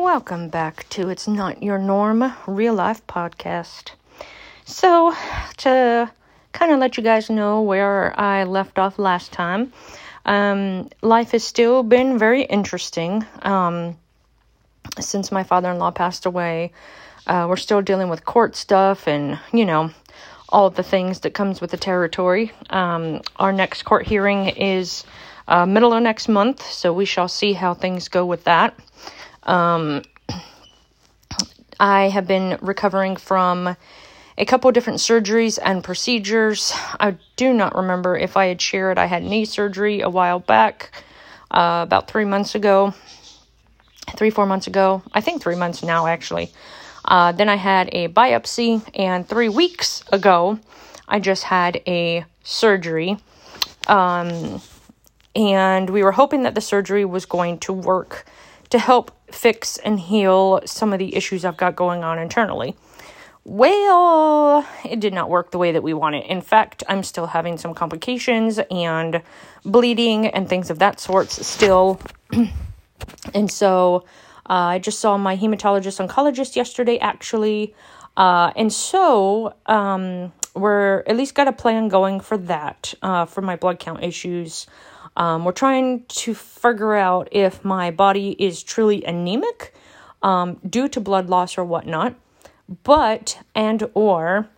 Welcome back to It's Not Your Norm Real Life Podcast. So, to kind of let you guys know where I left off last time, um, life has still been very interesting um, since my father in law passed away. Uh, we're still dealing with court stuff and, you know, all the things that comes with the territory. Um, our next court hearing is uh, middle of next month, so we shall see how things go with that. Um, I have been recovering from a couple different surgeries and procedures. I do not remember if I had shared I had knee surgery a while back, uh, about three months ago, three, four months ago. I think three months now, actually. Uh, then I had a biopsy, and three weeks ago, I just had a surgery. Um, and we were hoping that the surgery was going to work to help fix and heal some of the issues I've got going on internally. Well, it did not work the way that we wanted. In fact, I'm still having some complications and bleeding and things of that sort still. and so uh, I just saw my hematologist oncologist yesterday, actually. Uh, and so um, we're at least got a plan going for that, uh, for my blood count issues. Um, we're trying to figure out if my body is truly anemic um, due to blood loss or whatnot, but and or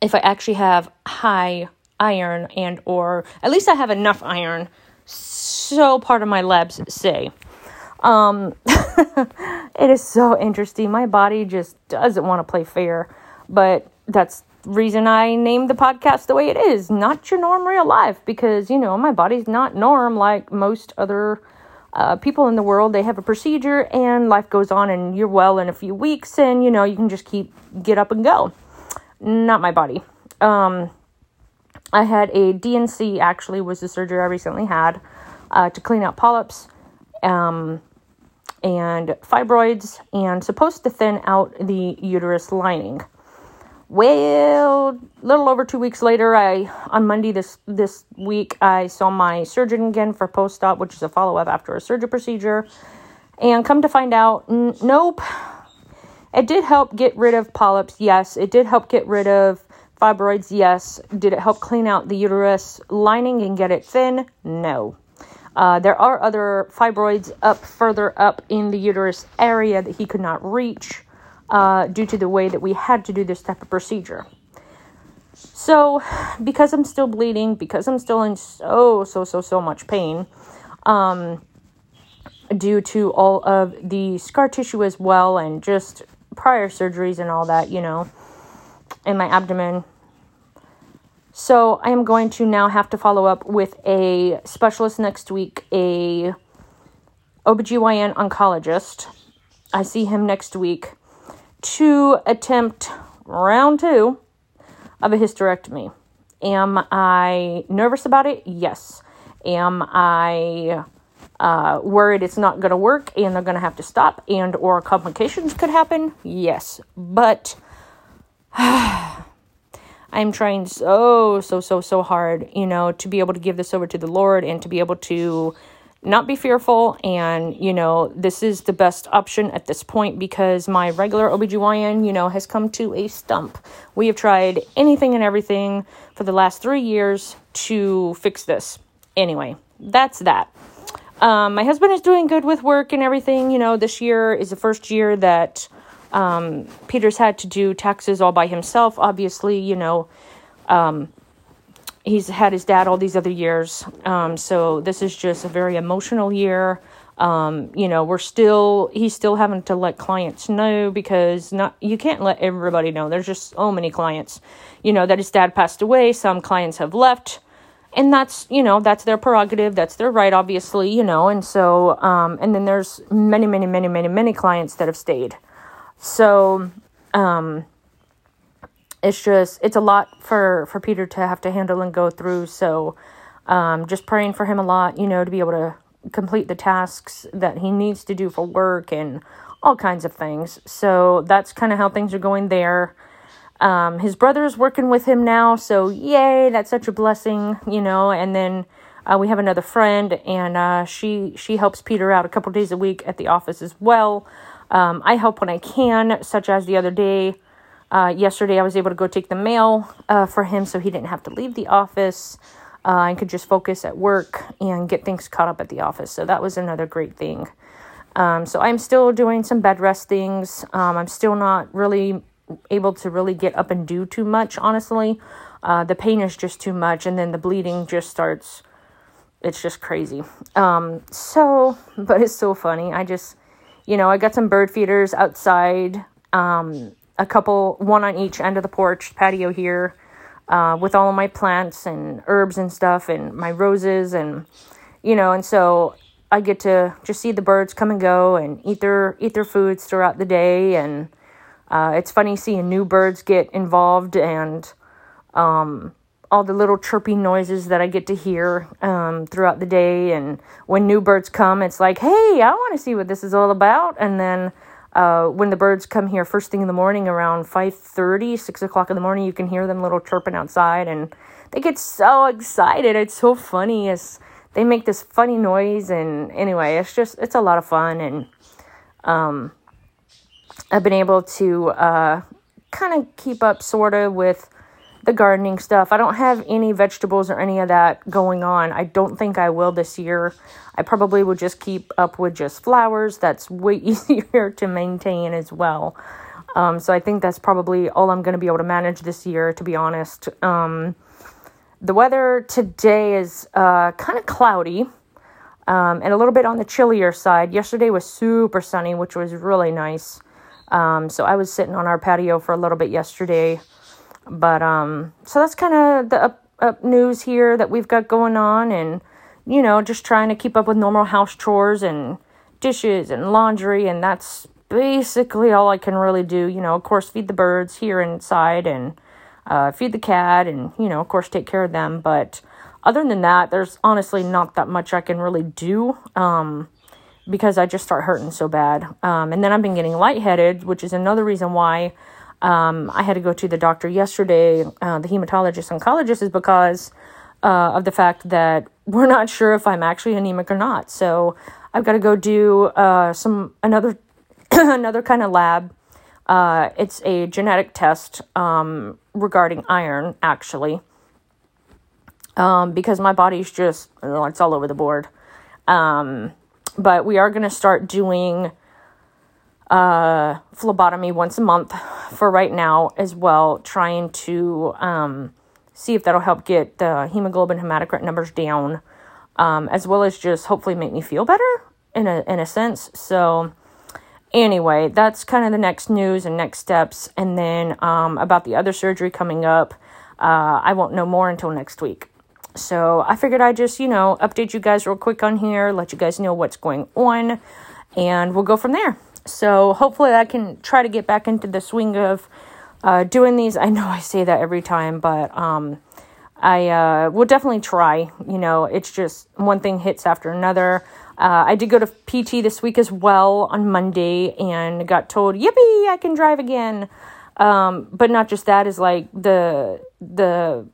if I actually have high iron and or at least I have enough iron. So part of my labs say. Um, it is so interesting. My body just doesn't want to play fair, but that's reason I named the podcast the way it is, not your norm real life, because you know my body's not norm like most other uh, people in the world. They have a procedure and life goes on, and you're well in a few weeks, and you know you can just keep get up and go. Not my body. Um, I had a D&C. Actually, was the surgery I recently had uh, to clean out polyps. Um, and fibroids and supposed to thin out the uterus lining. Well, a little over two weeks later, I on Monday this this week I saw my surgeon again for post op, which is a follow up after a surgery procedure, and come to find out, n- nope. It did help get rid of polyps, yes. It did help get rid of fibroids, yes. Did it help clean out the uterus lining and get it thin? No. Uh, there are other fibroids up further up in the uterus area that he could not reach uh, due to the way that we had to do this type of procedure. So, because I'm still bleeding, because I'm still in so, so, so, so much pain, um, due to all of the scar tissue as well, and just prior surgeries and all that, you know, in my abdomen. So, I am going to now have to follow up with a specialist next week, a OBGYN oncologist. I see him next week to attempt round two of a hysterectomy. Am I nervous about it? Yes. Am I uh, worried it's not going to work and they're going to have to stop and or complications could happen? Yes. But I'm trying so so so so hard, you know, to be able to give this over to the Lord and to be able to not be fearful and you know this is the best option at this point because my regular OBGYN you know has come to a stump. We have tried anything and everything for the last 3 years to fix this. Anyway, that's that. Um, my husband is doing good with work and everything. You know, this year is the first year that um, Peter's had to do taxes all by himself. Obviously, you know, um, he's had his dad all these other years. Um, so this is just a very emotional year. Um, you know, we're still he's still having to let clients know because not you can't let everybody know. There's just so many clients, you know, that his dad passed away. Some clients have left. And that's, you know, that's their prerogative. That's their right, obviously, you know. And so, um, and then there's many, many, many, many, many clients that have stayed. So, um, it's just it's a lot for for Peter to have to handle and go through. So, um, just praying for him a lot, you know, to be able to complete the tasks that he needs to do for work and all kinds of things. So that's kind of how things are going there. Um, his brother is working with him now, so yay, that's such a blessing, you know. And then Uh, we have another friend, and uh, she she helps Peter out a couple days a week at the office as well. Um, I help when I can, such as the other day. Uh, yesterday, I was able to go take the mail uh, for him, so he didn't have to leave the office. I could just focus at work and get things caught up at the office. So that was another great thing. Um, so I'm still doing some bed rest things. Um, I'm still not really able to really get up and do too much, honestly. Uh, the pain is just too much, and then the bleeding just starts. It's just crazy. Um, so, but it's so funny. I just, you know, I got some bird feeders outside, um, a couple, one on each end of the porch patio here, uh, with all of my plants and herbs and stuff, and my roses, and you know, and so I get to just see the birds come and go and eat their eat their foods throughout the day, and uh, it's funny seeing new birds get involved and um, all the little chirpy noises that I get to hear um, throughout the day. And when new birds come, it's like, hey, I want to see what this is all about. And then uh, when the birds come here first thing in the morning around 5.30, 6 o'clock in the morning, you can hear them little chirping outside. And they get so excited. It's so funny. It's they make this funny noise and anyway it's just it's a lot of fun and um, i've been able to uh, kind of keep up sort of with the gardening stuff i don't have any vegetables or any of that going on i don't think i will this year i probably will just keep up with just flowers that's way easier to maintain as well um, so i think that's probably all i'm going to be able to manage this year to be honest um, the weather today is uh, kind of cloudy um, and a little bit on the chillier side. Yesterday was super sunny, which was really nice. Um, so I was sitting on our patio for a little bit yesterday. But um, so that's kind of the up, up news here that we've got going on, and you know, just trying to keep up with normal house chores and dishes and laundry, and that's basically all I can really do. You know, of course, feed the birds here inside and uh, feed the cat, and you know, of course, take care of them. But other than that, there's honestly not that much I can really do um, because I just start hurting so bad. Um, and then I've been getting lightheaded, which is another reason why um, I had to go to the doctor yesterday, uh, the hematologist oncologist, is because uh, of the fact that we're not sure if I'm actually anemic or not. So I've got to go do uh, some another another kind of lab uh, it's a genetic test um, regarding iron, actually, um, because my body's just, it's all over the board. Um, but we are going to start doing uh, phlebotomy once a month for right now as well, trying to um, see if that'll help get the hemoglobin hematocrit numbers down, um, as well as just hopefully make me feel better in a in a sense. So anyway, that's kind of the next news and next steps. And then um, about the other surgery coming up, uh, I won't know more until next week. So I figured I'd just, you know, update you guys real quick on here, let you guys know what's going on, and we'll go from there. So hopefully I can try to get back into the swing of uh, doing these. I know I say that every time, but um, I uh, will definitely try. You know, it's just one thing hits after another. Uh, I did go to PT this week as well on Monday and got told, "Yippee, I can drive again." Um, but not just that is like the the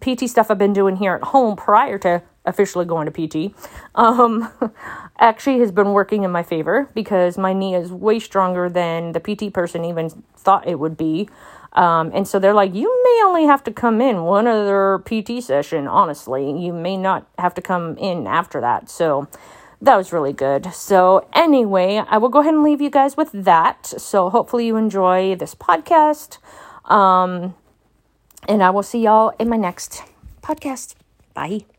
PT stuff I've been doing here at home prior to officially going to PT. Um, actually has been working in my favor because my knee is way stronger than the PT person even thought it would be. Um, and so they're like, you may only have to come in one other PT session, honestly. You may not have to come in after that. So that was really good. So, anyway, I will go ahead and leave you guys with that. So, hopefully, you enjoy this podcast. Um, and I will see y'all in my next podcast. Bye.